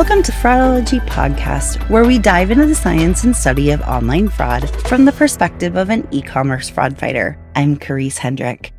Welcome to Fraudology Podcast, where we dive into the science and study of online fraud from the perspective of an e commerce fraud fighter. I'm Karisse Hendrick.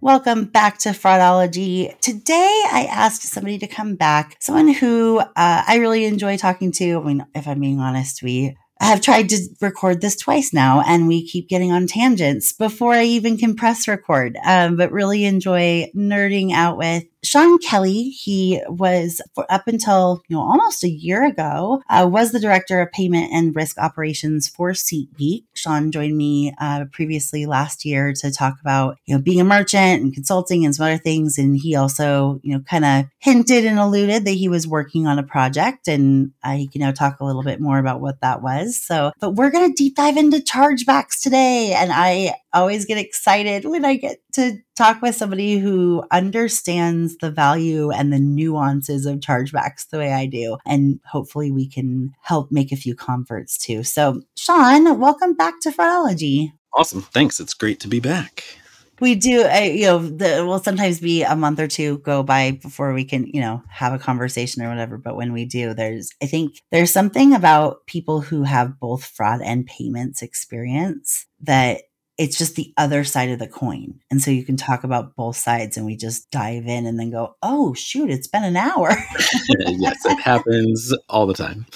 Welcome back to Fraudology. Today, I asked somebody to come back, someone who uh, I really enjoy talking to. I mean, if I'm being honest, we have tried to record this twice now, and we keep getting on tangents before I even can press record. Um, but really enjoy nerding out with Shawn Kelley, he was up until you know almost a year ago, uh, was the director of payment and risk operations for SeatGeek. Shawn joined me uh, previously last year to talk about you know being a merchant and consulting and some other things, and he also you know kind of hinted and alluded that he was working on a project, and I can now talk a little bit more about what that was. So, but we're gonna deep dive into chargebacks today, and I always get excited when I get to talk with somebody who understands the value and the nuances of chargebacks the way I do. And hopefully we can help make a few converts too. So, Shawn, welcome back to Fraudology. Awesome. Thanks. It's great to be back. We do, uh, you know, the, will sometimes be a month or two go by before we can, you know, have a conversation or whatever. But when we do, there's, I think there's something about people who have both fraud and payments experience that it's just the other side of the coin. And so you can talk about both sides and we just dive in and then go, oh, shoot, it's been an hour. yes, it happens all the time.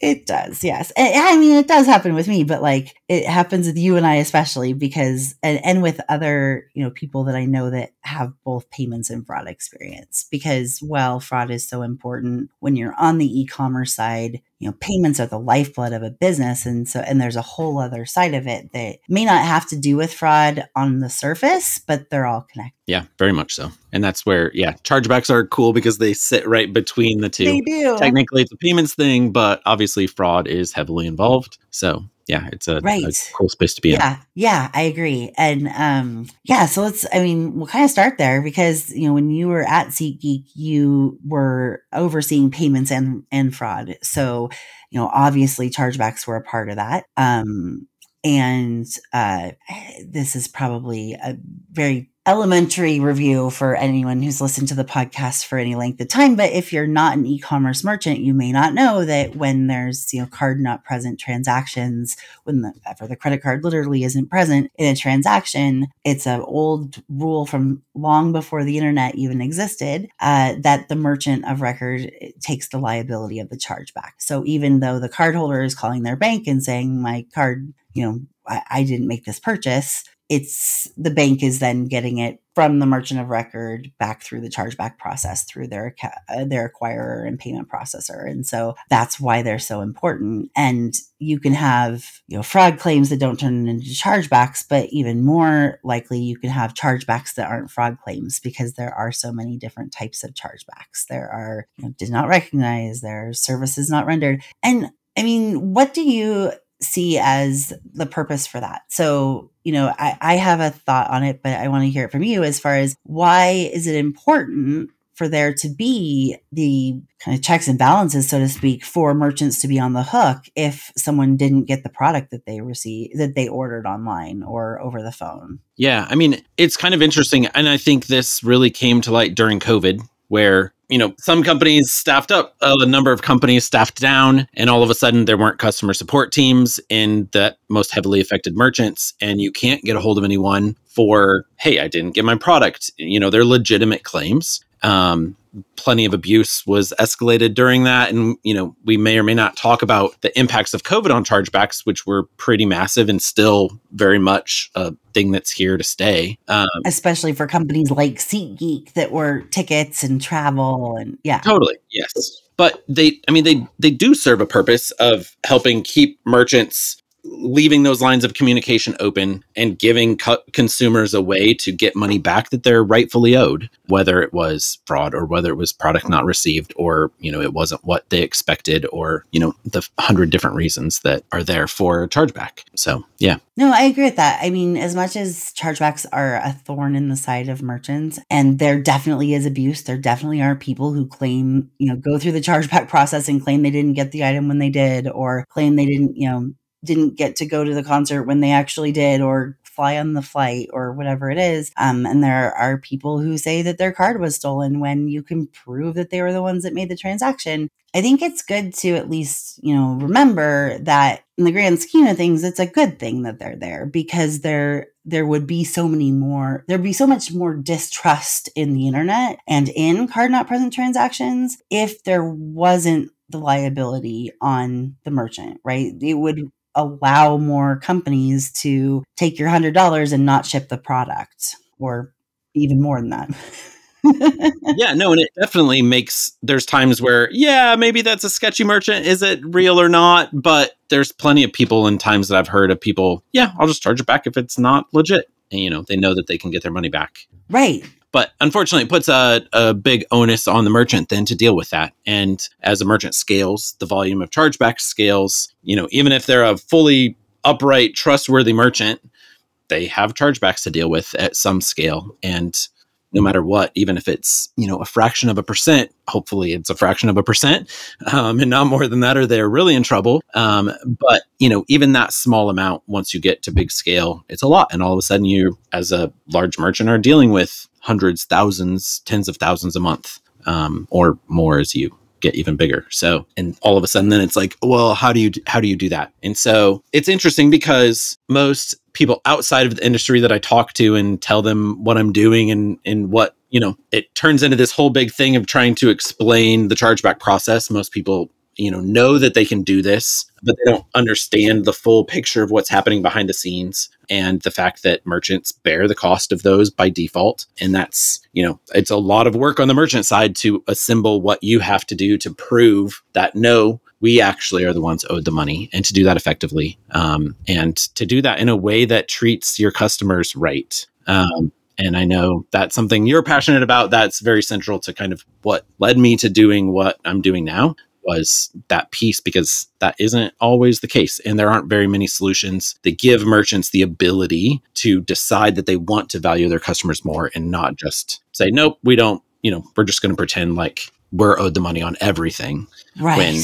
It does, yes. I mean, it does happen with me, but like it happens with you and I especially because, and, and with other, you know, people that I know that have both payments and fraud experience because, well, fraud is so important when you're on the e-commerce side you know payments are the lifeblood of a business and so and there's a whole other side of it that may not have to do with fraud on the surface but they're all connected. Yeah very much so. And that's where yeah chargebacks are cool because they sit right between the two. They do. Technically it's a payments thing but obviously fraud is heavily involved. So yeah, it's a, right. a cool space to be yeah, in. Yeah, I agree. And um, yeah, so let's, I mean, we'll kind of start there because, you know, when you were at SeatGeek, you were overseeing payments and, and fraud. So, you know, obviously chargebacks were a part of that. Um, and uh, this is probably a very elementary review for anyone who's listened to the podcast for any length of time. But if you're not an e-commerce merchant, you may not know that when there's you know card not present transactions, when the credit card literally isn't present in a transaction, it's an old rule from long before the internet even existed uh, that the merchant of record eh, takes the liability of the chargeback. So even though the cardholder is calling their bank and saying my card, you know, I didn't make this purchase it's the bank is then getting it from the merchant of record back through the chargeback process through their uh, their acquirer and payment processor. And so that's why they're so important. And you can have you know fraud claims that don't turn into chargebacks but even more likely you can have chargebacks that aren't fraud claims because there are so many different types of chargebacks. There are you know, did not recognize their services not rendered. And I mean, what do you see as the purpose for that. So, you know, I, I have a thought on it, but I want to hear it from you as far as why is it important for there to be the kind of checks and balances, so to speak, for merchants to be on the hook if someone didn't get the product that they received that they ordered online or over the phone. Yeah, I mean, it's kind of interesting, and I think this really came to light during COVID, where you know, some companies staffed up, a number of companies staffed down, and all of a sudden there weren't customer support teams in the most heavily affected merchants, and you can't get a hold of anyone for, hey, I didn't get my product. You know, they're legitimate claims. Um, plenty of abuse was escalated during that. And, you know, we may or may not talk about the impacts of COVID on chargebacks, which were pretty massive and still very much a thing that's here to stay. Um, Especially for companies like SeatGeek that were tickets and travel and yeah. Totally. Yes. But they, I mean, they, they do serve a purpose of helping keep merchants leaving those lines of communication open and giving co- consumers a way to get money back that they're rightfully owed whether it was fraud or whether it was product not received or you know it wasn't what they expected or you know the hundred different reasons that are there for chargeback. So yeah. No i agree with that. I mean as much as chargebacks are a thorn in the side of merchants and there definitely is abuse there definitely are people who claim you know go through the chargeback process and claim they didn't get the item when they did or claim they didn't you know didn't get to go to the concert when they actually did or fly on the flight or whatever it is. Um, and there are people who say that their card was stolen when you can prove that they were the ones that made the transaction. I think it's good to at least, you know, remember that in the grand scheme of things, it's a good thing that they're there because there there would be so many more there'd be so much more distrust in the internet and in card not present transactions if there wasn't the liability on the merchant, right? It would allow more companies to take your hundred dollars and not ship the product or even more than that. yeah, no, and it definitely makes there's times where, yeah, maybe that's a sketchy merchant. Is it real or not? But there's plenty of people and times that I've heard of people, yeah, I'll just charge it back if it's not legit. And you know, they know that they can get their money back. Right. But unfortunately, it puts a, a big onus on the merchant then to deal with that. And as a merchant scales, the volume of chargebacks scales. You know, even if they're a fully upright, trustworthy merchant, they have chargebacks to deal with at some scale. And no matter what, even if it's you know a fraction of a percent, hopefully it's a fraction of a percent, um, and not more than that, or they're really in trouble. Um, but you know, even that small amount, once you get to big scale, it's a lot, and all of a sudden, you as a large merchant are dealing with hundreds, thousands, tens of thousands a month, um, or more as you get even bigger. So, and all of a sudden, then it's like, well, how do you how do you do that? And so it's interesting because most people outside of the industry that I talk to and tell them what I'm doing and and what you know, it turns into this whole big thing of trying to explain the chargeback process. Most people you know know that they can do this but they don't understand the full picture of what's happening behind the scenes and the fact that merchants bear the cost of those by default. And that's you know it's a lot of work on the merchant side to assemble what you have to do to prove that no we actually are the ones owed the money and to do that effectively um, and to do that in a way that treats your customers right. Um, and I know that's something you're passionate about. That's very central to kind of what led me to doing what I'm doing now was that piece because that isn't always the case. And there aren't very many solutions that give merchants the ability to decide that they want to value their customers more and not just say, nope, we don't, you know, we're just going to pretend like we're owed the money on everything. Right. When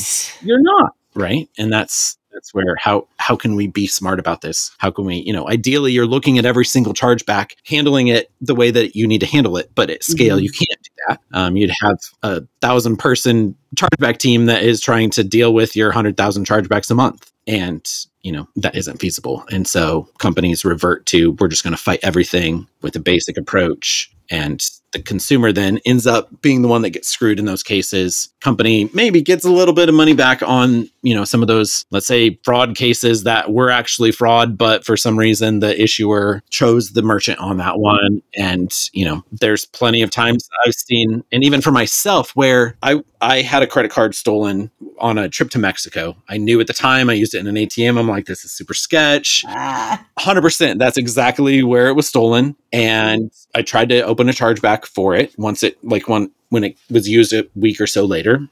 you're not. Right. And that's that's where how how can we be smart about this? How can we you know ideally you're looking at every single chargeback handling it the way that you need to handle it but at scale mm-hmm. you can't do that. Um, you'd have a thousand person chargeback team that is trying to deal with your 100000 chargebacks a month and you know that isn't feasible. And so companies revert to we're just going to fight everything with a basic approach and the consumer then ends up being the one that gets screwed in those cases. Company maybe gets a little bit of money back on you know some of those let's say fraud cases that were actually fraud but for some reason the issuer chose the merchant on that one. And you know there's plenty of times i've seen and even for myself where i i had a credit card stolen on a trip to mexico. I knew at the time i used it in an atm i'm like this is super sketch. Ah. 100% that's exactly where it was stolen. And i tried to open a chargeback for it once it like one when it was used a week or so later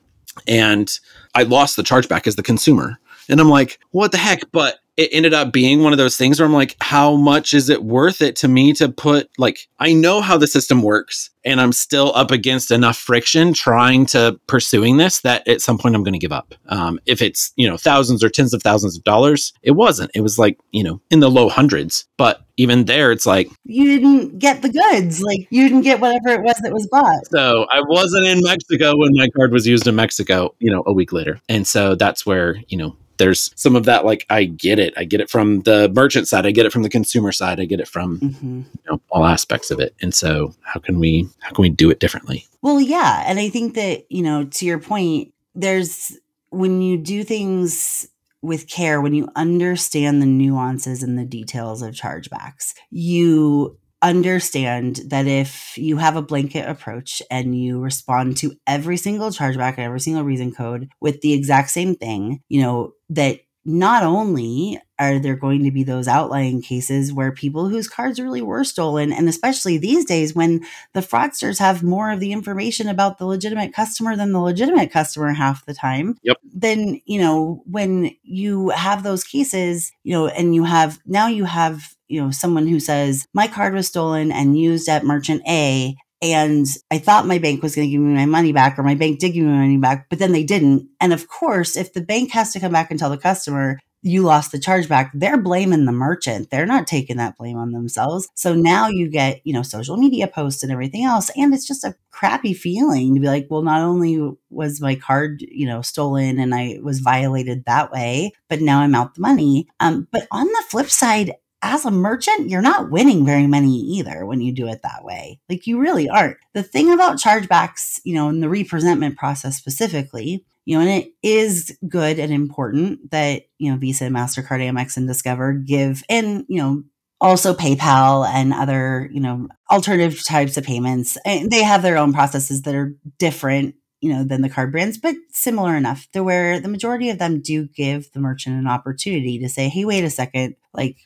and i lost the chargeback as the consumer. And i'm like what the heck? But it ended up being one of those things where I'm like, how much is it worth it to me to put, like, I know how the system works and I'm still up against enough friction trying to pursuing this that at some point I'm going to give up. Um, if it's, you know, thousands or tens of thousands of dollars, it wasn't. It was like, you know, in the low hundreds. But even there, it's like, you didn't get the goods. Like, you didn't get whatever it was that was bought. So I wasn't in Mexico when my card was used in Mexico, you know, a week later. And so that's where, you know, there's some of that like i get it. I get it from the merchant side. I get it from the consumer side. I get it from mm-hmm. you know, all aspects of it. And so how can we how can we do it differently? Well yeah. And i think that you know to your point there's when you do things with care when you understand the nuances and the details of chargebacks you understand that if you have a blanket approach and you respond to every single chargeback and every single reason code with the exact same thing, you know, that not only are there going to be those outlying cases where people whose cards really were stolen, and especially these days when the fraudsters have more of the information about the legitimate customer than the legitimate customer half the time. Yep. Then, you know, when you have those cases, you know, and you have now you have you know someone who says my card was stolen and used at merchant A and I thought my bank was going to give me my money back, or my bank did give me my money back, but then they didn't. And of course, if the bank has to come back and tell the customer, you lost the chargeback, they're blaming the merchant. They're not taking that blame on themselves. So now you get, you know, social media posts and everything else. And it's just a crappy feeling to be like, well, not only was my card, you know, stolen and I was violated that way, but now I'm out the money. Um, but on the flip side, as a merchant, you're not winning very many either when you do it that way. Like you really aren't. The thing about chargebacks, you know, in the representment process specifically, you know, and it is good and important that, you know, Visa, MasterCard, Amex, and Discover give, and, you know, also PayPal and other, you know, alternative types of payments. And they have their own processes that are different you know than the card brands but similar enough to where the majority of them do give the merchant an opportunity to say hey wait a second like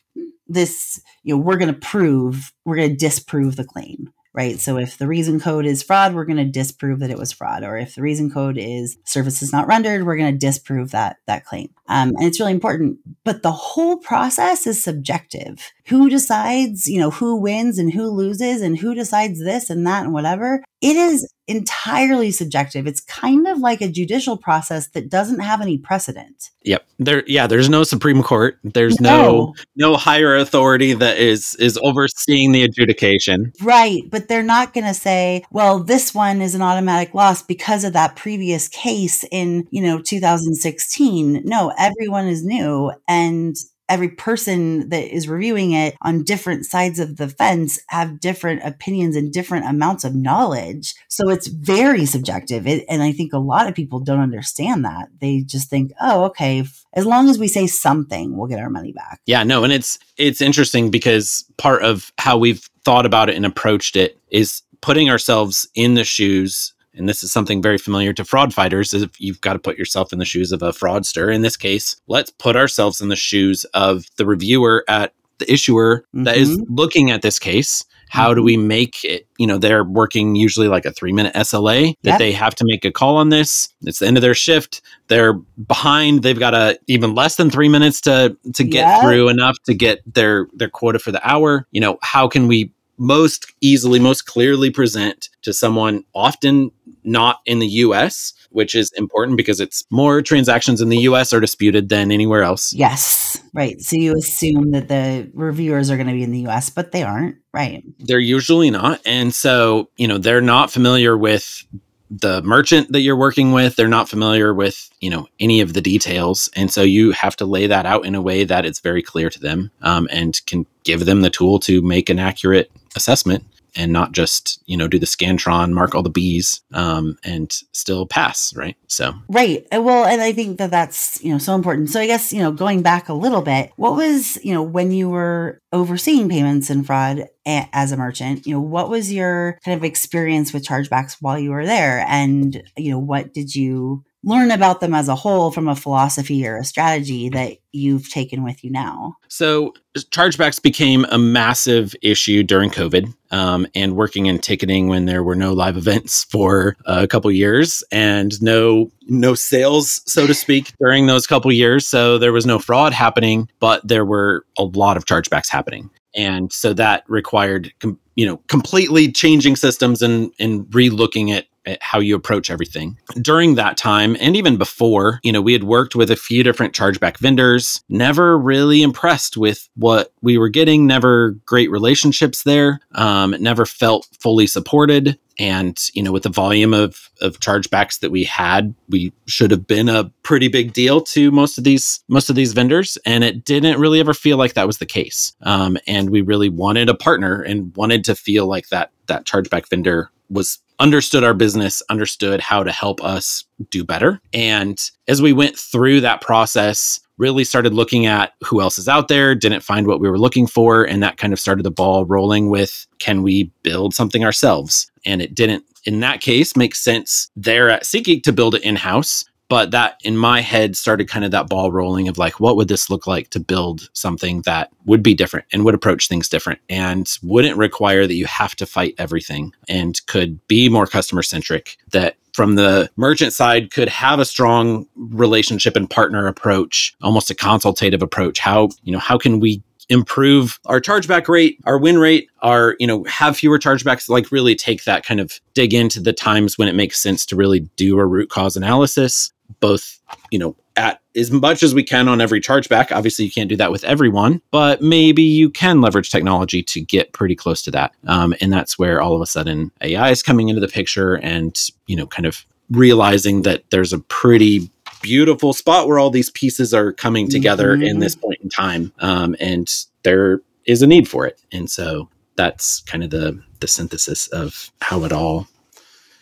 this, you know, we're going to prove, we're going to disprove the claim, right? So if the reason code is fraud, we're going to disprove that it was fraud. Or if the reason code is service is not rendered, we're going to disprove that, that claim. Um, and it's really important. But the whole process is subjective. Who decides, you know, who wins and who loses and who decides this and that and whatever? It is entirely subjective. It's kind of like a judicial process that doesn't have any precedent. Yep. There yeah, there's no Supreme Court. There's no no, no higher authority that is is overseeing the adjudication. Right, but they're not going to say, well, this one is an automatic loss because of that previous case in, you know, 2016. No, everyone is new and every person that is reviewing it on different sides of the fence have different opinions and different amounts of knowledge. So it's very subjective. It, and I think a lot of people don't understand that. They just think, oh, okay, as long as we say something, we'll get our money back. Yeah, no, and it's it's interesting because part of how we've thought about it and approached it is putting ourselves in the shoes and this is something very familiar to fraud fighters is if you've got to put yourself in the shoes of a fraudster in this case let's put ourselves in the shoes of the reviewer at the issuer mm-hmm. that is mm-hmm. looking at this case how do we mm-hmm. make it you know they're working usually like a three minute sla that yep. they have to make a call on this it's the end of their shift they're behind they've got a even less than three minutes to to get yep. through enough to get their their quota for the hour you know how can we most easily, most clearly present to someone often not in the US, which is important because it's more transactions in the US are disputed than anywhere else. Yes, right. So you assume that the reviewers are going to be in the US, but they aren't, right? They're usually not. And so, you know, they're not familiar with the merchant that you're working with they're not familiar with you know any of the details. And so you have to lay that out in a way that it's very clear to them um, and can give them the tool to make an accurate assessment and not just you know do the scantron mark all the b's um, and still pass right? So. Right. Well and i think that that's you know so important. So i guess you know going back a little bit what was you know when you were overseeing payments and fraud as a merchant you know what was your kind of experience with chargebacks while you were there? And you know what did you learn about them as a whole from a philosophy or a strategy that you've taken with you now? So, chargebacks became a massive issue during COVID um, and working in ticketing when there were no live events for a couple years and no no sales, so to speak, during those couple years. So there was no fraud happening, but there were a lot of chargebacks happening. And so that required, com- you know, completely changing systems and and relooking at how you approach everything. During that time, and even before, you know, we had worked with a few different chargeback vendors, never really impressed with what we were getting, never great relationships there, um, never felt fully supported. And, you know, with the volume of, of chargebacks that we had, we should have been a pretty big deal to most of these, most of these vendors. And it didn't really ever feel like that was the case. Um, and we really wanted a partner and wanted to feel like that, that chargeback vendor was understood our business, understood how to help us do better. And as we went through that process, really started looking at who else is out there, didn't find what we were looking for. And that kind of started the ball rolling with can we build something ourselves? And it didn't, in that case, make sense there at SeatGeek to build it in house but that in my head started kind of that ball rolling of like, what would this look like to build something that would be different and would approach things different and wouldn't require that you have to fight everything and could be more customer centric that from the merchant side could have a strong relationship and partner approach almost a consultative approach. How you know how can we improve our chargeback rate, our win rate, our, you know, have fewer chargebacks, like really take that kind of dig into the times when it makes sense to really do a root cause analysis, both, you know, at as much as we can on every chargeback. Obviously, you can't do that with everyone, but maybe you can leverage technology to get pretty close to that. Um, and that's where all of a sudden AI is coming into the picture and, you know, kind of realizing that there's a pretty beautiful spot where all these pieces are coming together mm-hmm. in this point in time um, and there is a need for it and so that's kind of the the synthesis of how it all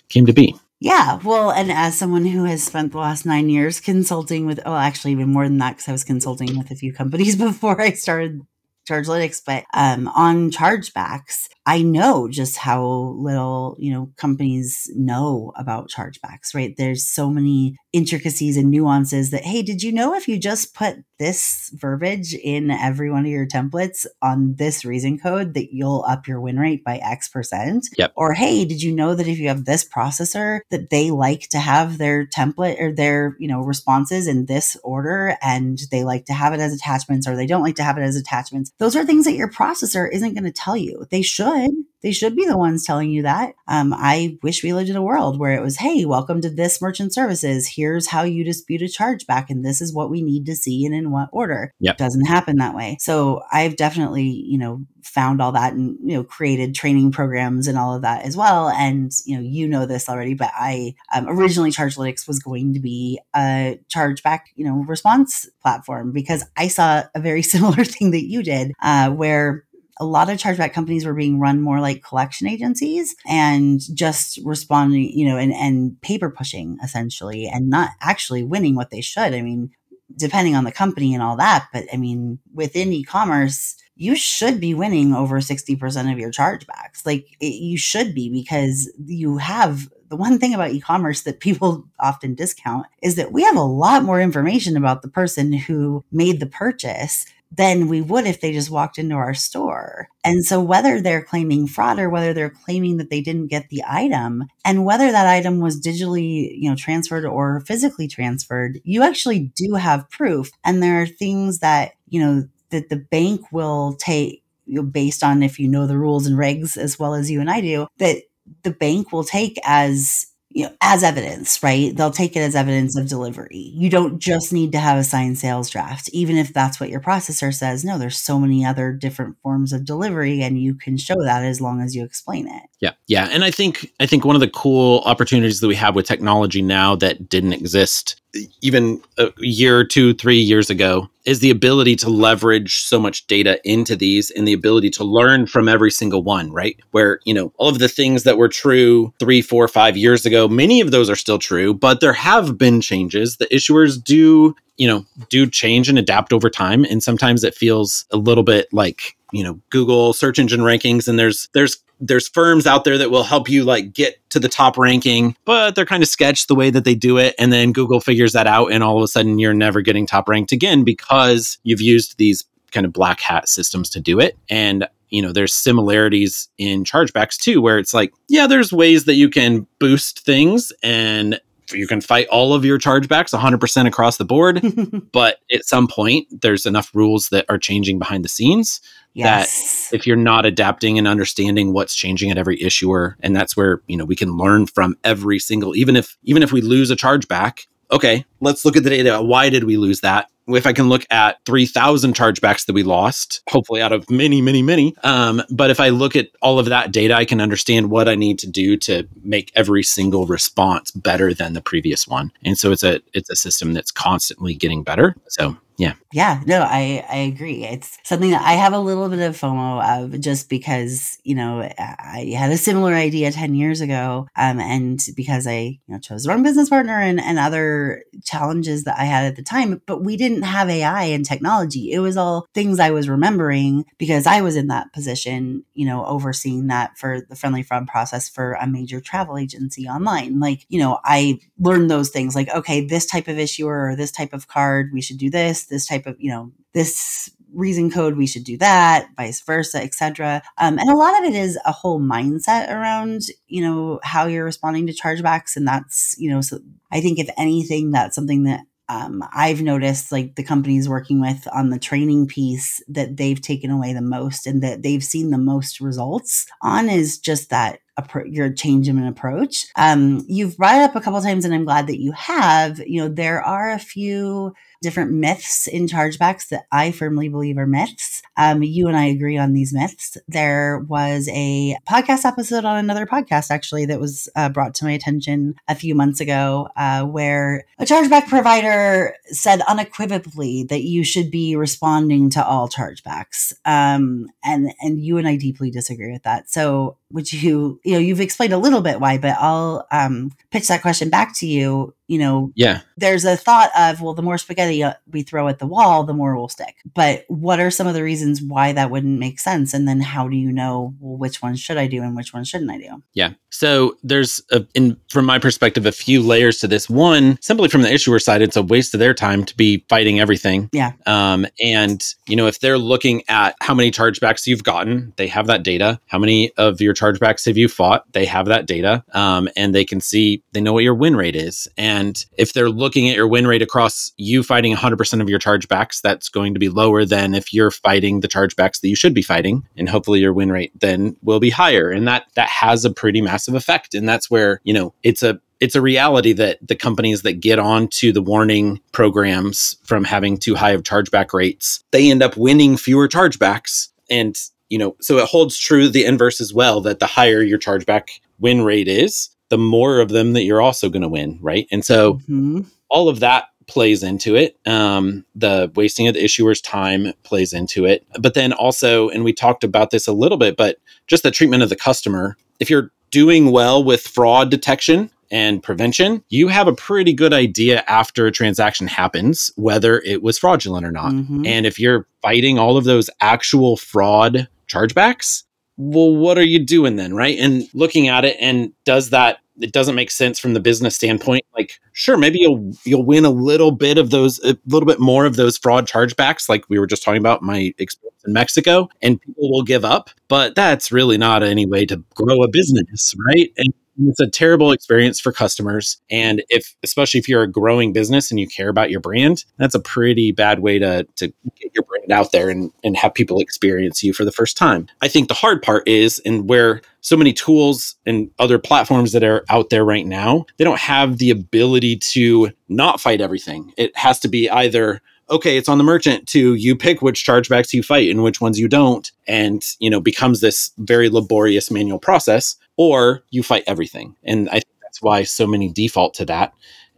came to be yeah well and as someone who has spent the last nine years consulting with oh actually even more than that because i was consulting with a few companies before i started Chargelytics, but um, on chargebacks, I know just how little, you know, companies know about chargebacks, right? There's so many intricacies and nuances that, hey, did you know if you just put this verbiage in every one of your templates on this reason code that you'll up your win rate by X percent? Yep. Or, hey, did you know that if you have this processor that they like to have their template or their, you know, responses in this order and they like to have it as attachments or they don't like to have it as attachments? Those are things that your processor isn't going to tell you. They should should. They should be the ones telling you that. Um, I wish we lived in a world where it was, hey, welcome to this merchant services. Here's how you dispute a chargeback, and this is what we need to see and in what order. Yep. It doesn't happen that way. So I've definitely, you know, found all that and you know created training programs and all of that as well. And you know, you know this already, but I um, originally Chargelytics was going to be a chargeback, you know, response platform because I saw a very similar thing that you did, uh, where a lot of chargeback companies were being run more like collection agencies and just responding, you know, and, and paper pushing essentially and not actually winning what they should. I mean, depending on the company and all that, but I mean, within e commerce, you should be winning over 60% of your chargebacks. Like it, you should be because you have the one thing about e-commerce that people often discount is that we have a lot more information about the person who made the purchase than we would if they just walked into our store. And so whether they're claiming fraud or whether they're claiming that they didn't get the item and whether that item was digitally, you know, transferred or physically transferred, you actually do have proof. And there are things that, you know, that the bank will take you know, based on if you know the rules and regs as well as you and I do, that the bank will take as you know, as evidence, right? They'll take it as evidence of delivery. You don't just need to have a signed sales draft, even if that's what your processor says. No, there's so many other different forms of delivery, and you can show that as long as you explain it. Yeah, yeah, and I think I think one of the cool opportunities that we have with technology now that didn't exist even a year, two, three years ago is the ability to leverage so much data into these and the ability to learn from every single one, right? Where, you know, all of the things that were true three, four, five years ago, many of those are still true, but there have been changes. The issuers do, you know, do change and adapt over time. And sometimes it feels a little bit like, you know, Google search engine rankings and there's there's there's firms out there that will help you like get to the top ranking, but they're kind of sketched the way that they do it. And then Google figures that out, and all of a sudden you're never getting top ranked again because you've used these kind of black hat systems to do it. And you know, there's similarities in chargebacks too, where it's like, yeah, there's ways that you can boost things and you can fight all of your chargebacks 100% across the board but at some point there's enough rules that are changing behind the scenes yes. that if you're not adapting and understanding what's changing at every issuer and that's where you know we can learn from every single even if even if we lose a chargeback okay let's look at the data why did we lose that if I can look at 3,000 chargebacks that we lost, hopefully out of many, many, many. Um, but if I look at all of that data, I can understand what I need to do to make every single response better than the previous one. And so it's a it's a system that's constantly getting better. So Yeah. Yeah. No, I, I agree. It's something that I have a little bit of FOMO of just because, you know, I had a similar idea 10 years ago. Um, and because I, you know, chose the wrong business partner and, and other challenges that I had at the time, but we didn't have AI and technology. It was all things I was remembering because I was in that position, you know, overseeing that for the friendly fraud process for a major travel agency online. Like, you know, I learned those things like, okay, this type of issuer or this type of card, we should do this, this type of, you know, this reason code we should do that vice versa etc um, and a lot of it is a whole mindset around you know how you're responding to chargebacks and that's you know so i think if anything that's something that um, I've noticed like the companies working with on the training piece that they've taken away the most and that they've seen the most results on is just that your change in an approach. Um, you've brought it up a couple times, and I'm glad that you have. You know, there are a few different myths in chargebacks that I firmly believe are myths. Um, you and I agree on these myths. There was a podcast episode on another podcast, actually, that was uh, brought to my attention a few months ago, uh, where a chargeback provider said unequivocally that you should be responding to all chargebacks. Um, and and you and I deeply disagree with that. So would you you know you've explained a little bit why, but I'll um, pitch that question back to you you know, yeah, there's a thought of, well, the more spaghetti uh, we throw at the wall, the more will stick. But what are some of the reasons why that wouldn't make sense? And then how do you know, well, which one should I do and which one shouldn't I do? Yeah. So there's, a, in from my perspective, a few layers to this. One, simply from the issuer side, it's a waste of their time to be fighting everything. Yeah. Um, and you know, if they're looking at how many chargebacks you've gotten, they have that data. How many of your chargebacks have you fought? They have that data, um, and they can see, they know what your win rate is, and and if they're looking at your win rate across you fighting 100% of your chargebacks, that's going to be lower than if you're fighting the chargebacks that you should be fighting. And hopefully your win rate then will be higher. And that that has a pretty massive effect. And that's where, you know, it's a it's a reality that the companies that get onto the warning programs from having too high of chargeback rates, they end up winning fewer chargebacks. And, you know, so it holds true the inverse as well that the higher your chargeback win rate is, the more of them that you're also going to win, right? And so mm-hmm. all of that plays into it. Um, the wasting of the issuer's time plays into it. But then also, and we talked about this a little bit, but just the treatment of the customer. If you're doing well with fraud detection and prevention, you have a pretty good idea after a transaction happens whether it was fraudulent or not. Mm-hmm. And if you're fighting all of those actual fraud chargebacks, well, what are you doing then? Right. And looking at it, and does that, it doesn't make sense from the business standpoint. Like, sure, maybe you'll you'll win a little bit of those, a little bit more of those fraud chargebacks, like we were just talking about my experience in Mexico, and people will give up. But that's really not any way to grow a business, right? And it's a terrible experience for customers and if especially if you're a growing business and you care about your brand that's a pretty bad way to to get your brand out there and and have people experience you for the first time i think the hard part is and where so many tools and other platforms that are out there right now they don't have the ability to not fight everything it has to be either okay, it's on the merchant to you pick which chargebacks you fight and which ones you don't, and you know becomes this very laborious manual process, or you fight everything. And I think that's why so many default to that.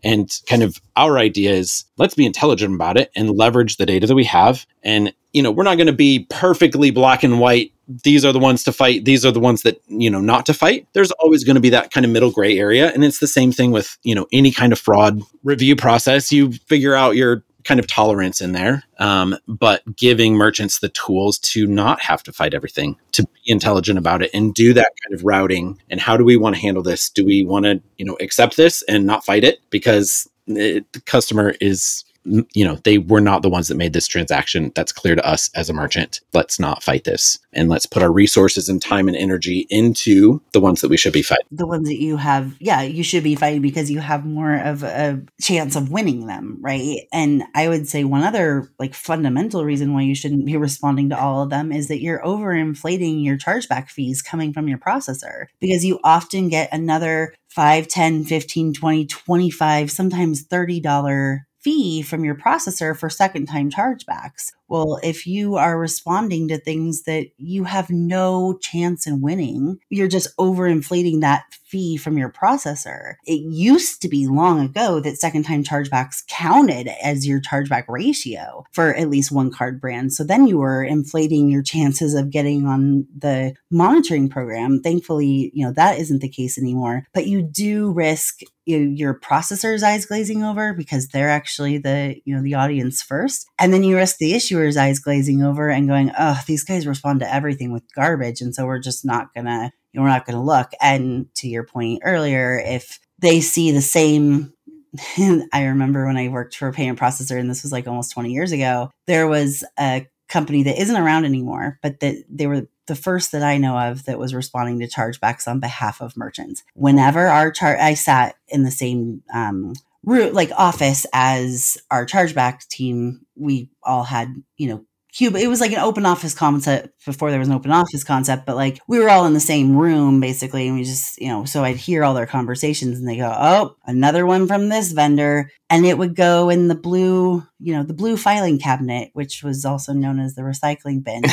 And kind of our idea is let's be intelligent about it and leverage the data that we have. And, you know, we're not going to be perfectly black and white. These are the ones to fight. These are the ones that, you know, not to fight. There's always going to be that kind of middle gray area. And it's the same thing with, you know, any kind of fraud review process. You figure out your kind of tolerance in there, um, but giving merchants the tools to not have to fight everything, to be intelligent about it, and do that kind of routing. And how do we want to handle this? Do we want to, you know, accept this and not fight it because it, the customer is you know they were not the ones that made this transaction. That's clear to us as a merchant. Let's not fight this. And let's put our resources and time and energy into the ones that we should be fighting. The ones that you have yeah you should be fighting because you have more of a chance of winning them right? And i would say one other like fundamental reason why you shouldn't be responding to all of them is that you're overinflating your chargeback fees coming from your processor because you often get another 5 10 15 20 25 sometimes $30 fee from your processor for second time chargebacks, Well, if you are responding to things that you have no chance in winning, you're just overinflating that fee from your processor. It used to be long ago that second time chargebacks counted as your chargeback ratio for at least one card brand. So then you were inflating your chances of getting on the monitoring program. Thankfully, you know, that isn't the case anymore, but you do risk your processor's eyes glazing over because they're actually the you know the audience first and then you risk the issuer's eyes glazing over and going oh these guys respond to everything with garbage and so we're just not gonna you know, we're not gonna look and to your point earlier if they see the same I remember when I worked for a payment processor, and this was like almost 20 years ago, there was a company that isn't around anymore, but that they were the first that I know of that was responding to chargebacks on behalf of merchants. Whenever our chart, I sat in the same um, route, like office as our chargeback team. We all had, you know, Cuba. It was like an open office concept before there was an open office concept, but like we were all in the same room basically. And we just, you know, so I'd hear all their conversations and they go, Oh, another one from this vendor. And it would go in the blue, you know, the blue filing cabinet, which was also known as the recycling bin.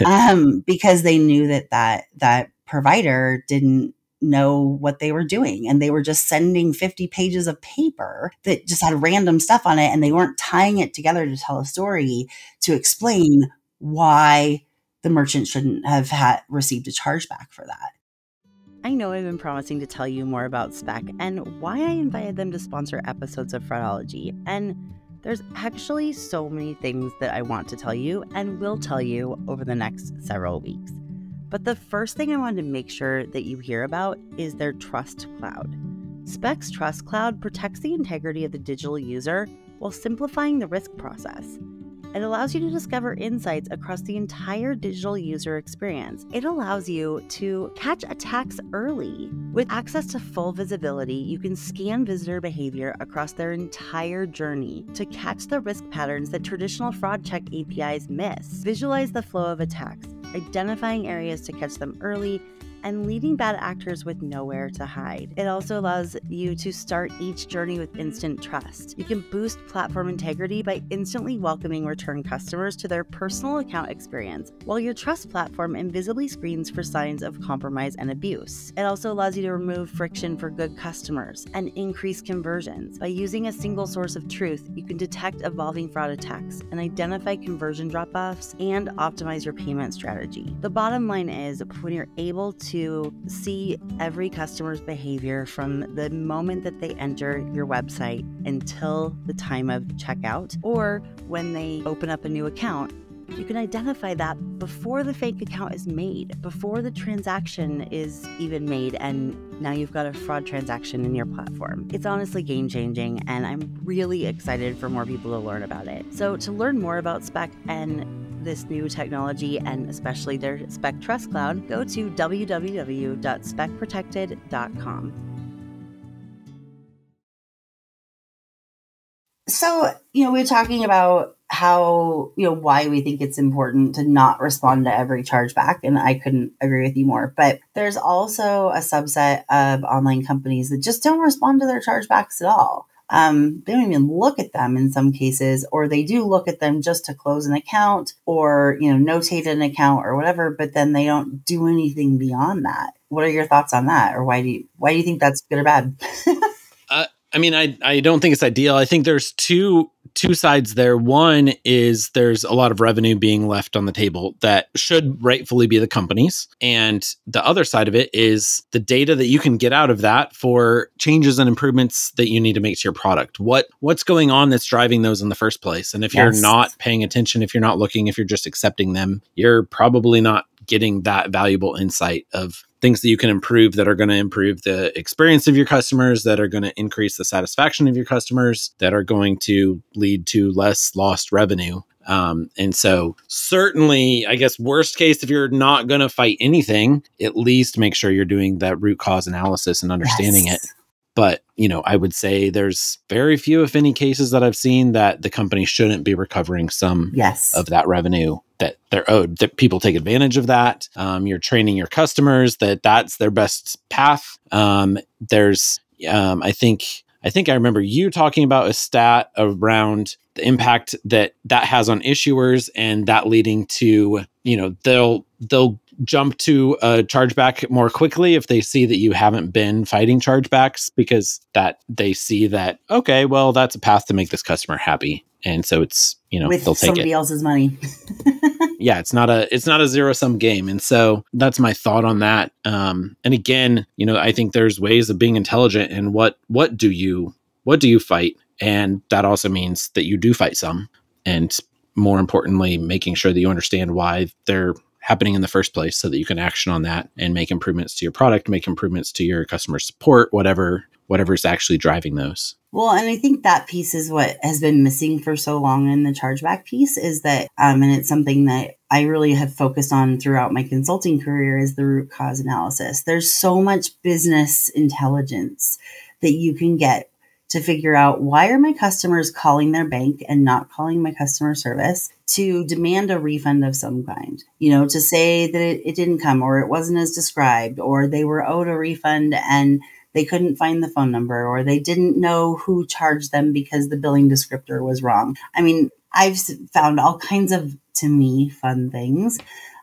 um, because they knew that that, that provider didn't know what they were doing. And they were just sending 50 pages of paper that just had random stuff on it. And they weren't tying it together to tell a story to explain why the merchant shouldn't have had received a chargeback for that. I know I've been promising to tell you more about Spec and why I invited them to sponsor episodes of Fraudology. And there's actually so many things that I want to tell you and will tell you over the next several weeks. But the first thing I wanted to make sure that you hear about is their Trust Cloud. Specs Trust Cloud protects the integrity of the digital user while simplifying the risk process. It allows you to discover insights across the entire digital user experience. It allows you to catch attacks early. With access to full visibility, you can scan visitor behavior across their entire journey to catch the risk patterns that traditional fraud check APIs miss. Visualize the flow of attacks identifying areas to catch them early, and leading bad actors with nowhere to hide. It also allows you to start each journey with instant trust. You can boost platform integrity by instantly welcoming return customers to their personal account experience, while your trust platform invisibly screens for signs of compromise and abuse. It also allows you to remove friction for good customers and increase conversions. By using a single source of truth, you can detect evolving fraud attacks and identify conversion drop offs and optimize your payment strategy. The bottom line is when you're able to to see every customer's behavior from the moment that they enter your website until the time of checkout or when they open up a new account. You can identify that before the fake account is made, before the transaction is even made, and now you've got a fraud transaction in your platform. It's honestly game changing, and I'm really excited for more people to learn about it. So, to learn more about Spec and this new technology and especially their Spec Trust Cloud, go to www.specprotected.com. So, you know, we are talking about how, you know, why we think it's important to not respond to every chargeback. And I couldn't agree with you more. But there's also a subset of online companies that just don't respond to their chargebacks at all um, they don't even look at them in some cases, or they do look at them just to close an account or, you know, notate an account or whatever, but then they don't do anything beyond that. What are your thoughts on that? Or why do you, why do you think that's good or bad? I mean, I, I don't think it's ideal. I think there's two two sides there. One is there's a lot of revenue being left on the table that should rightfully be the company's. And the other side of it is the data that you can get out of that for changes and improvements that you need to make to your product. What what's going on that's driving those in the first place? And if yes. you're not paying attention, if you're not looking, if you're just accepting them, you're probably not getting that valuable insight of things that you can improve that are going to improve the experience of your customers, that are going to increase the satisfaction of your customers, that are going to lead to less lost revenue. Um, and so, certainly, I guess, worst case, if you're not going to fight anything, at least make sure you're doing that root cause analysis and understanding yes. it. But, you know, I would say there's very few, if any, cases that I've seen that the company shouldn't be recovering some yes. of that revenue that they're owed. That people take advantage of that. Um, you're training your customers that that's their best path. Um, there's, um, I think, I think I remember you talking about a stat around the impact that that has on issuers and that leading to, you know, they'll they'll jump to a chargeback more quickly if they see that you haven't been fighting chargebacks because that they see that okay, well that's a path to make this customer happy. And so it's, you know, with they'll take somebody it. else's money. yeah, it's not a it's not a zero sum game. And so that's my thought on that. Um and again, you know, I think there's ways of being intelligent and what what do you what do you fight? And that also means that you do fight some. And more importantly, making sure that you understand why they're happening in the first place so that you can action on that and make improvements to your product, make improvements to your customer support, whatever whatever's actually driving those. Well, and I think that piece is what has been missing for so long in the chargeback piece is that, um, and it's something that I really have focused on throughout my consulting career is the root cause analysis. There's so much business intelligence that you can get to figure out why are my customers calling their bank and not calling my customer service to demand a refund of some kind? You know to say that it, it, didn't come or it wasn't as described or they were owed a refund and they couldn't find the phone number or they didn't know who charged them because the billing descriptor was wrong. I mean i've found all kinds of to me fun things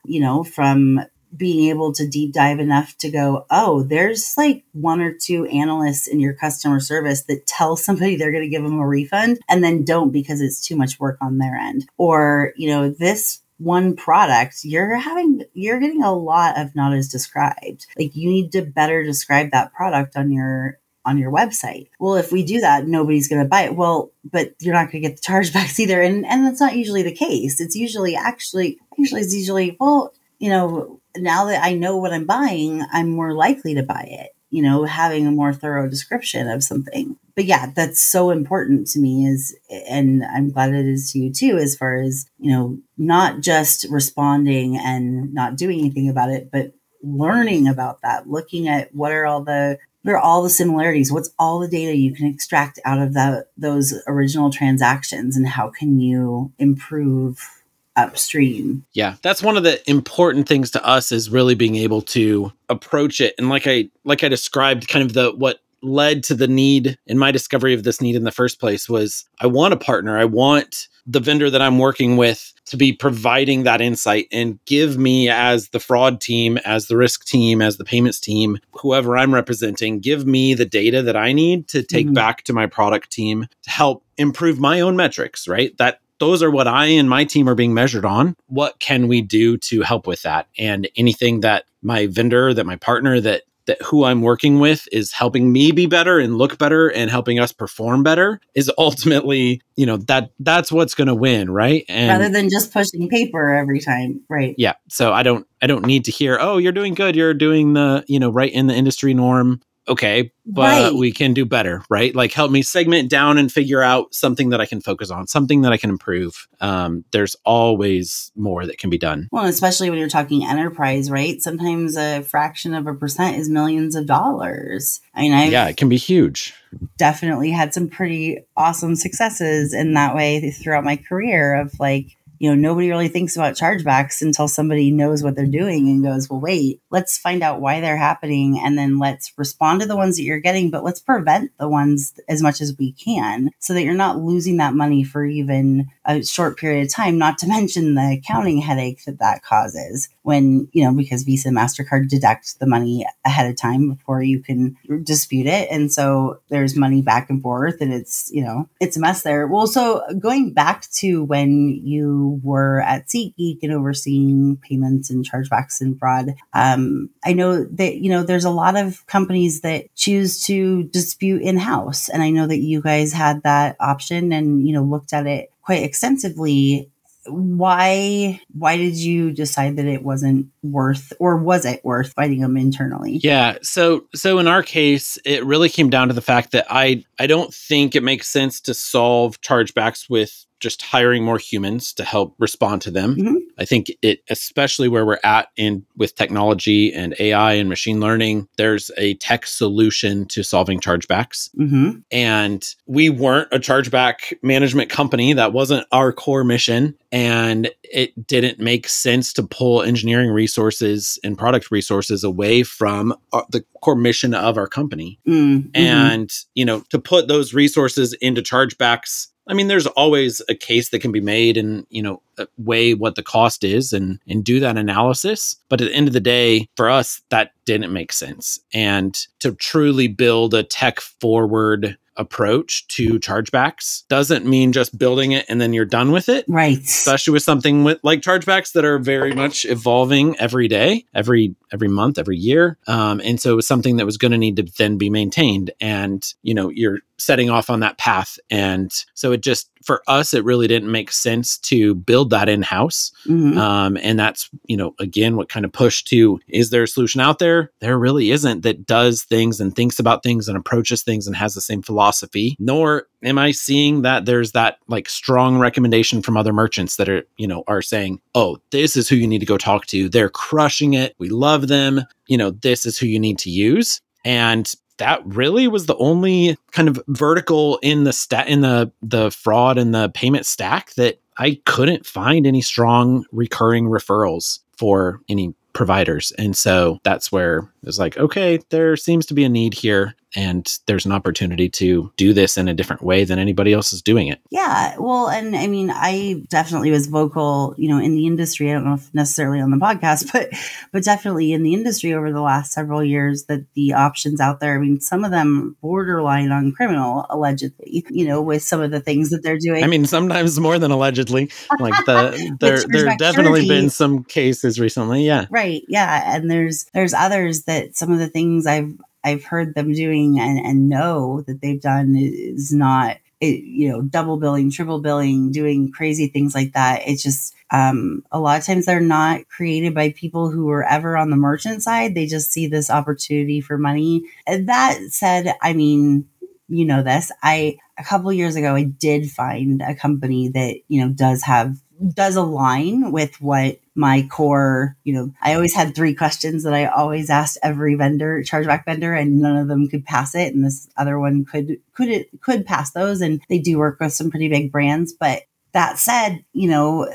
you know from being able to deep dive enough to go, oh, there's like one or two analysts in your customer service that tell somebody they're going to give them a refund and then don't because it's too much work on their end. Or, you know, this one product, you're having, you're getting a lot of not as described. Like you need to better describe that product on your on your website. Well, if we do that, nobody's going to buy it. Well, but you're not going to get the chargebacks either. And and that's not usually the case. It's usually actually usually it's usually well, you know, now that I know what I'm buying, I'm more likely to buy it, you know, having a more thorough description of something. But yeah, that's so important to me is and I'm glad it is to you too, as far as, you know, not just responding and not doing anything about it, but learning about that, looking at what are all the what are all the similarities? What's all the data you can extract out of that those original transactions and how can you improve upstream. Yeah, that's one of the important things to us is really being able to approach it and like I like I described kind of the what led to the need in my discovery of this need in the first place was I want a partner. I want the vendor that I'm working with to be providing that insight and give me as the fraud team, as the risk team, as the payments team, whoever I'm representing, give me the data that I need to take mm-hmm. back to my product team to help improve my own metrics, right? That those are what I and my team are being measured on. What can we do to help with that? And anything that my vendor, that my partner, that that who I'm working with is helping me be better and look better and helping us perform better is ultimately, you know, that that's what's going to win, right? And rather than just pushing paper every time, right? Yeah. So I don't I don't need to hear, "Oh, you're doing good. You're doing the, you know, right in the industry norm." Okay, but right. we can do better, right? Like help me segment down and figure out something that I can focus on, something that I can improve. Um, there's always more that can be done. Well, especially when you're talking enterprise, right? Sometimes a fraction of a percent is millions of dollars. I mean, I yeah, it can be huge. Definitely had some pretty awesome successes in that way throughout my career of like you know, nobody really thinks about chargebacks until somebody knows what they're doing and goes, well, wait, let's find out why they're happening. And then let's respond to the ones that you're getting, but let's prevent the ones as much as we can so that you're not losing that money for even a short period of time, not to mention the accounting headache that that causes when, you know, because Visa and MasterCard deduct the money ahead of time before you can dispute it. And so there's money back and forth and it's, you know, it's a mess there. Well, so going back to when you were at SeatGeek and overseeing payments and chargebacks and fraud, um, I know that, you know, there's a lot of companies that choose to dispute in house. And I know that you guys had that option and, you know, looked at it quite extensively why why did you decide that it wasn't worth or was it worth fighting them internally? Yeah so so in our case it really came down to the fact that i i don't think it makes sense to solve chargebacks with just hiring more humans to help respond to them. Mhm. I think it, especially where we're at in with technology and AI and machine learning, there's a tech solution to solving chargebacks. Mm-hmm. And we weren't a chargeback management company. That wasn't our core mission. And it didn't make sense to pull engineering resources and product resources away from uh, the core mission of our company Mm-hmm. and you know to put those resources into chargebacks i mean there's always a case that can be made and you know uh, weigh what the cost is and and do that analysis. But at the end of the day for us that didn't make sense. And to truly build a tech forward approach to chargebacks doesn't mean just building it and then you're done with it. Right. especially with something with like chargebacks that are very much evolving every day every every month every year. Um, and so it was something that was going to need to then be maintained. And you know you're setting off on that path. And so it just for us it really didn't make sense to build that in house Mhm. um, and that's you know again what kind of pushed to is there a solution out there? There really isn't that does things and thinks about things and approaches things and has the same philosophy nor am i seeing that there's that like strong recommendation from other merchants that are you know are saying oh this is who you need to go talk to. They're crushing it. We love them. You know this is who you need to use. And that really was the only kind of vertical in the stat in the the fraud and the payment stack that I couldn't find any strong recurring referrals for any providers. And so that's where it was like, okay, there seems to be a need here and there's an opportunity to do this in a different way than anybody else is doing it. Yeah, well, and I mean, I definitely was vocal, you know, in the industry. I don't know if necessarily on the podcast, but but definitely in the industry over the last several years that the options out there. I mean, some of them borderline on criminal, allegedly. You know, with some of the things that they're doing. I mean, sometimes more than allegedly. Like the there there definitely been some cases recently. Yeah. right yeah and there's there's others that some of the things i've i've heard them doing and and know that they've done is not it, you know double billing triple billing doing crazy things like that. It's just um, a lot of times they're not created by people who are ever on the merchant side. They just see this opportunity for money. That said i mean you know this i a couple years ago i did find a company that you know does have does align with what my core, you know, I always had three questions that I always asked every vendor, chargeback vendor, and none of them could pass it. And this other one could could it could pass those, and they do work with some pretty big brands. But that said, you know,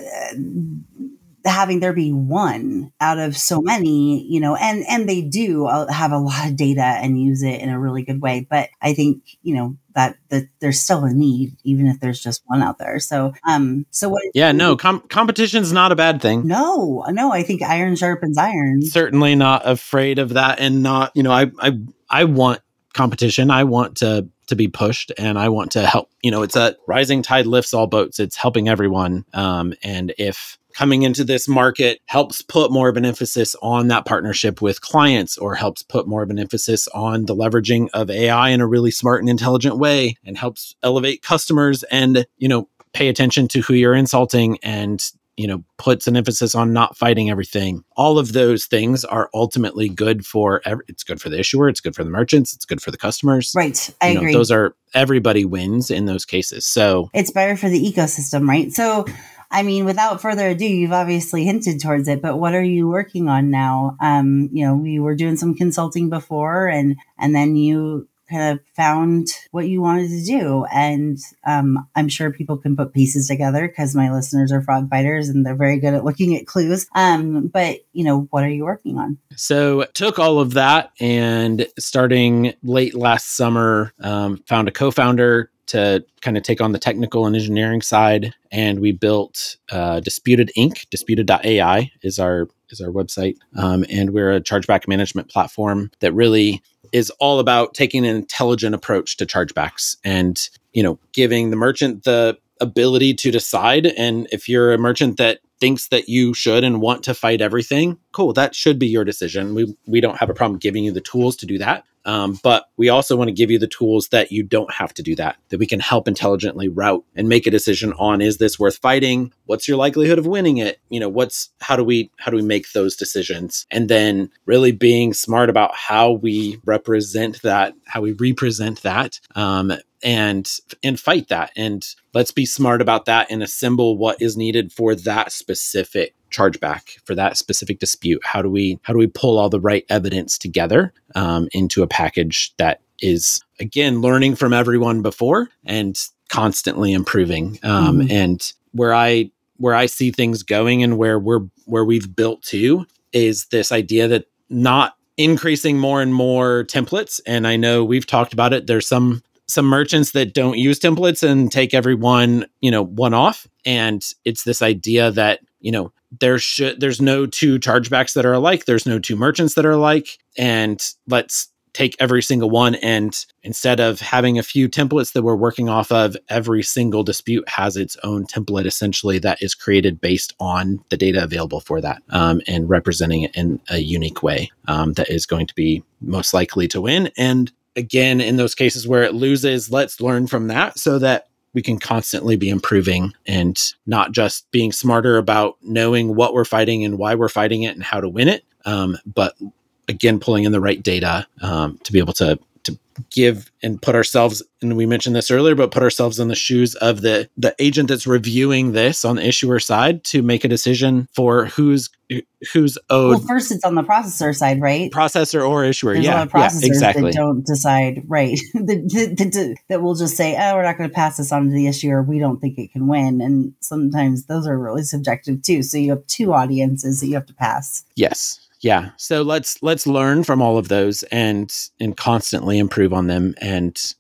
having there be one out of so many, you know, and and they do uh, have a lot of data and use it in a really good way. But I think you know that that there's still a need, even if there's just one out there. So, um, so what? Yeah, no, com- competition's not a bad thing. No, no, I think iron sharpens iron. certainly not afraid of that and not you know i i i want competition. I want to to be pushed and i want to help you know it's a rising tide lifts all boats. It's helping everyone. Um and if coming into this market helps put more of an emphasis on that partnership with clients or helps put more of an emphasis on the leveraging of ai in a really smart and intelligent way and helps elevate customers and you know pay attention to who you're insulting and you know puts an emphasis on not fighting everything all of those things are ultimately good for it's good for the issuer it's good for the merchants it's good for the customers Right, I You know, agree. those are everybody wins in those cases so it's better for the ecosystem, right? So, I mean, without further ado, you've obviously hinted towards it, but what are you working on now? Um, you know, we were doing some consulting before, and and then you kind of found what you wanted to do, and um, I'm sure people can put pieces together because my listeners are fraud fighters and they're very good at looking at clues. Um, but you know, what are you working on? So took all of that and starting late last summer, um, found a co-founder to kind of take on the technical and engineering side, and we built uh, Disputed Inc. Disputed.ai is our is our website, um, and we're a chargeback management platform that really is all about taking an intelligent approach to chargebacks and you know giving the merchant the ability to decide. And if you're a merchant that thinks that you should and want to fight everything cool that should be your decision. We we don't have a problem giving you the tools to do that Um, but we also want to give you the tools that you don't have to do that, that we can help intelligently route and make a decision on is this worth fighting? What's your likelihood of winning it? You know, what's how do we how do we make those decisions? And then really being smart about how we represent that, how we represent that. Um, and and fight that and let's be smart about that and assemble what is needed for that specific chargeback for that specific dispute. How do we how do we pull all the right evidence together um, into a package that is again learning from everyone before and constantly improving? Um, mm-hmm. and where i where i see things going and where we're where we've built to is this idea that not increasing more and more templates and i know we've talked about it. There's some some merchants that don't use templates and take every one you know one off. And it's this idea that you know there should there's no two chargebacks that are alike. There's no two merchants that are alike. And let's take every single one. And instead of having a few templates that we're working off of every single dispute has its own template essentially that is created based on the data available for that um, and representing it in a unique way um, that is going to be most likely to win. And again in those cases where it loses let's learn from that so that we can constantly be improving and not just being smarter about knowing what we're fighting and why we're fighting it and how to win it, um, but again, pulling in the right data um, to be able to to give and put ourselves and we mentioned this earlier but put ourselves in the shoes of the the agent that's reviewing this on the issuer side to make a decision for who's who's owed well first it's on the processor side right? Processor or issuer There's yeah, yeah exactly that don't decide right that, that, that will just say oh we're not going to pass this on to the issuer. We don't think it can win. And sometimes those are really subjective too. So you have two audiences that you have to pass. Yes yeah so let's let's learn from all of those and and constantly improve on them and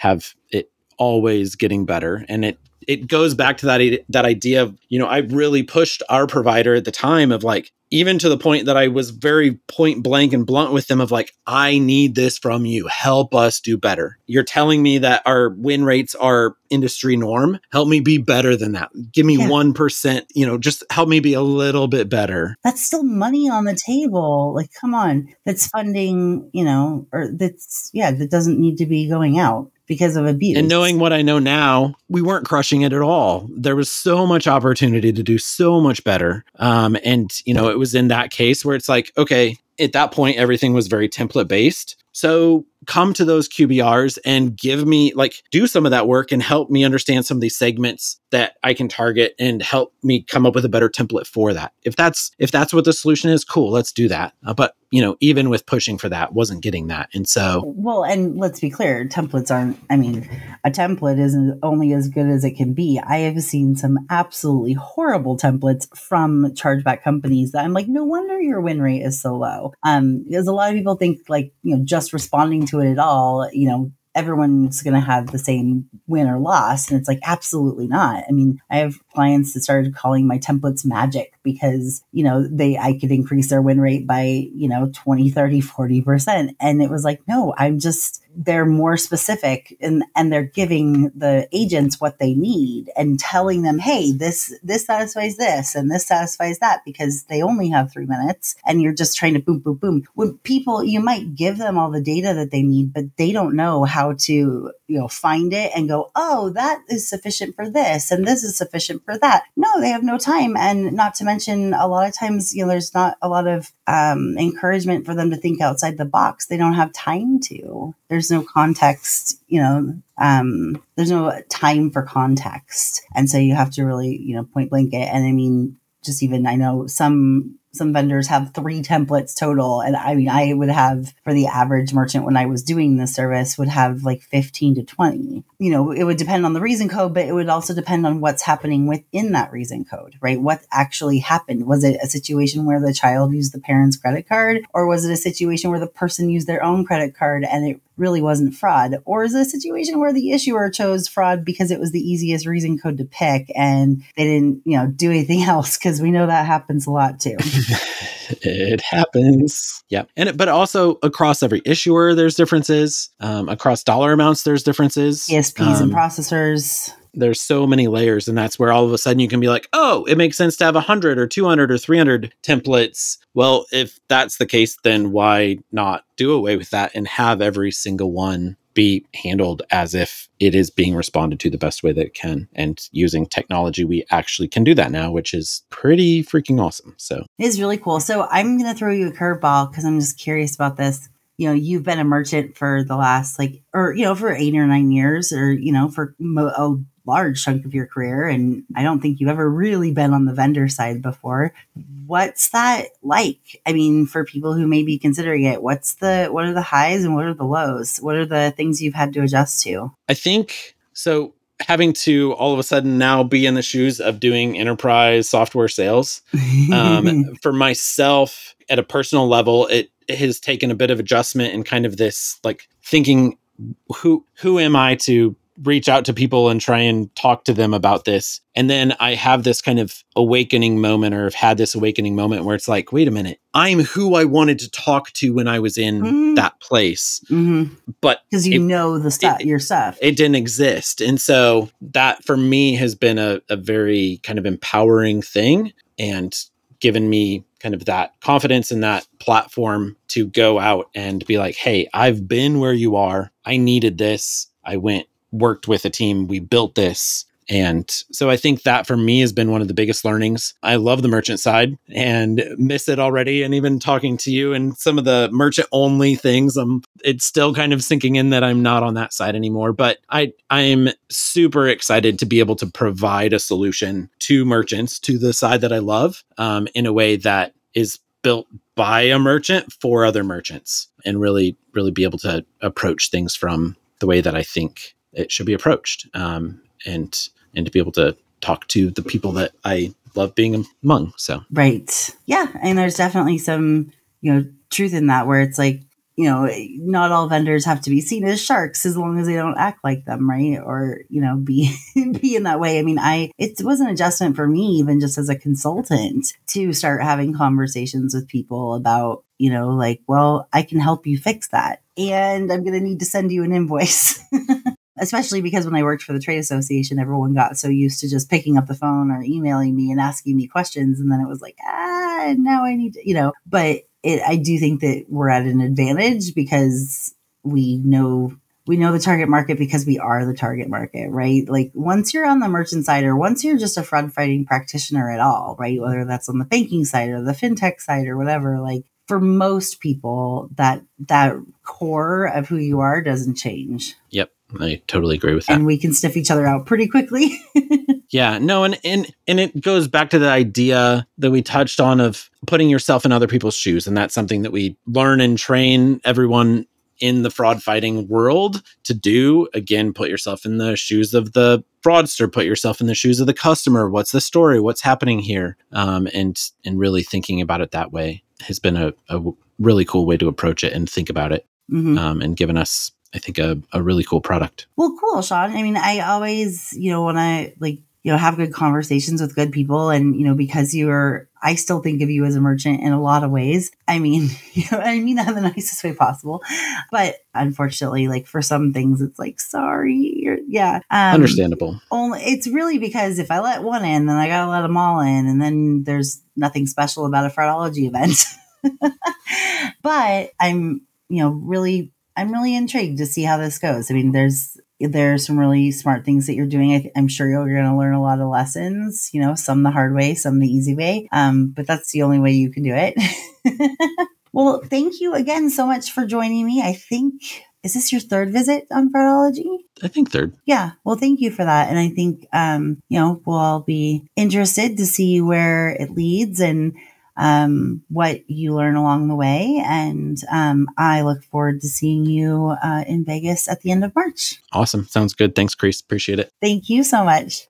have it always getting better. And it it goes back to that that idea of you know I really pushed our provider at the time of like even to the point that I was very point blank and blunt with them of like, I need this from you. Help us do better. You're telling me that our win rates are industry norm. Help me be better than that. Give me yeah. 1%, you know, just help me be a little bit better. That's still money on the table. Like, come on. That's funding, you know, or that's, yeah, that doesn't need to be going out because of abuse. And knowing what I know now, we weren't crushing it at all. There was so much opportunity to do so much better. Um, and, you know, it was in that case where it's like, okay, at that point, everything was very template based. So come to those QBRs and give me like do some of that work and help me understand some of these segments that I can target and help me come up with a better template for that. If that's if that's what the solution is, cool, let's do that. Uh, but you know, even with pushing for that, wasn't getting that, and so well. And let's be clear, templates aren't. I mean, a template isn't only as good as it can be. I have seen some absolutely horrible templates from chargeback companies that I'm like, no wonder your win rate is so low. Um, because a lot of people think like you know just responding to it at all, you know, everyone's going to have the same win or loss. And it's like, absolutely not. I mean, I have clients that started calling my templates magic because, you know, they, I could increase their win rate by, you know, 20, 30, 40%. And it was like, no, I'm just, they're more specific and, and they're giving the agents what they need and telling them, hey, this, this satisfies this and this satisfies that because they only have three minutes and you're just trying to boom, boom, boom. When people, you might give them all the data that they need, but they don't know how to, you know, find it and go, oh, that is sufficient for this and this is sufficient for that. No, they have no time. And not to mention, a lot of times, you know, there's not a lot of um, encouragement for them to think outside the box. They don't have time to. There's no context, you know, um, there's no time for context. And so you have to really, you know, point blank it. And I mean, just even, I know some some vendors have three templates total. And i mean i would have for the average merchant when i was doing the service would have like 15 to 20 you know it would depend on the reason code but it would also depend on what's happening within that reason code right? What actually happened? Was it a situation where the child used the parent's credit card or was it a situation where the person used their own credit card and it really wasn't fraud? Or is it a situation where the issuer chose fraud because it was the easiest reason code to pick and they didn't, you know, do anything else? Because we know that happens a lot too. it happens. Yeah. And it, but also across every issuer, there's differences. Um, across dollar amounts, there's differences. ESPs um, and processors. There's so many layers and that's where all of a sudden you can be like oh it makes sense to have 100 or 200 or 300 templates well if that's the case then why not do away with that and have every single one be handled as if it is being responded to the best way that it can. And using technology, we actually can do that now, which is pretty freaking awesome. So it is really cool. So I'm going to throw you a curveball because I'm just curious about this. You know, you've been a merchant for the last like, or, you know, for eight or nine years, or, you know, for mo- a large chunk of your career. And I don't think you've ever really been on the vendor side before. What's that like? I mean, for people who may be considering it, what's the, what are the highs and what are the lows? What are the things you've had to adjust to? I think so. Having to all of a sudden now be in the shoes of doing enterprise software sales. Um, for myself, at a personal level, it has taken a bit of adjustment and kind of this like thinking who who am I to reach out to people and try and talk to them about this. And then I have this kind of awakening moment or have had this awakening moment where it's like, wait a minute, I'm who I wanted to talk to when I was in mm-hmm. that place. Mm-hmm. But because you it, know the stuff, your stuff, it didn't exist. And so that for me has been a, a very kind of empowering thing and given me kind of that confidence and that platform to go out and be like, hey, I've been where you are. I needed this. I went worked with a team. We built this. And so I think that for me has been one of the biggest learnings. I love the merchant side and miss it already. And even talking to you and some of the merchant only things, I'm it's still kind of sinking in that I'm not on that side anymore. But I I'm super excited to be able to provide a solution to merchants to the side that I love um, in a way that is built by a merchant for other merchants and really really be able to approach things from the way that I think it should be approached um, and and to be able to talk to the people that I love being among. So. Right, yeah, and there's definitely some you know truth in that where it's like you know not all vendors have to be seen as sharks as long as they don't act like them right? Or you know be be in that way. I mean i it was an adjustment for me even just as a consultant to start having conversations with people about you know like well i can help you fix that and i'm going to need to send you an invoice especially because when I worked for the trade association, everyone got so used to just picking up the phone or emailing me and asking me questions. And then it was like, ah, now I need to, you know, but it, I do think that we're at an advantage because we know we know the target market because we are the target market, right? Like once you're on the merchant side or once you're just a fraud fighting practitioner at all, right? Whether that's on the banking side or the fintech side or whatever, like for most people, that that core of who you are doesn't change. Yep. I totally agree with that. And we can sniff each other out pretty quickly. yeah, no, and, and and it goes back to the idea that we touched on of putting yourself in other people's shoes. And that's something that we learn and train everyone in the fraud fighting world to do. Again, put yourself in the shoes of the fraudster, put yourself in the shoes of the customer. What's the story? What's happening here? Um, and and really thinking about it that way has been a, a really cool way to approach it and think about it. Mm-hmm. Um, and given us I think a, a really cool product. Well, cool, Shawn. I mean, I always, you know, want to like, you know, have good conversations with good people and, you know, because you're, I still think of you as a merchant in a lot of ways. I mean, you know, I mean that in the nicest way possible. But unfortunately, like for some things, it's like, sorry. Or, yeah. Um, Understandable. Only it's really because if I let one in, then I got to let them all in. And then there's nothing special about a fraudology event. but I'm, you know, really I'm really intrigued to see how this goes. I mean, there's there are some really smart things that you're doing. I am sure you're going to learn a lot of lessons. You know, some the hard way, some the easy way. Um, but that's the only way you can do it. well, thank you again so much for joining me. I think is this your third visit on fraudology? I think third. Yeah. Well, thank you for that. And I think, um, you know, we'll all be interested to see where it leads and um, what you learn along the way. And um, I look forward to seeing you uh, in Vegas at the end of March. Awesome. Sounds good. Thanks, Karisse. Appreciate it. Thank you so much.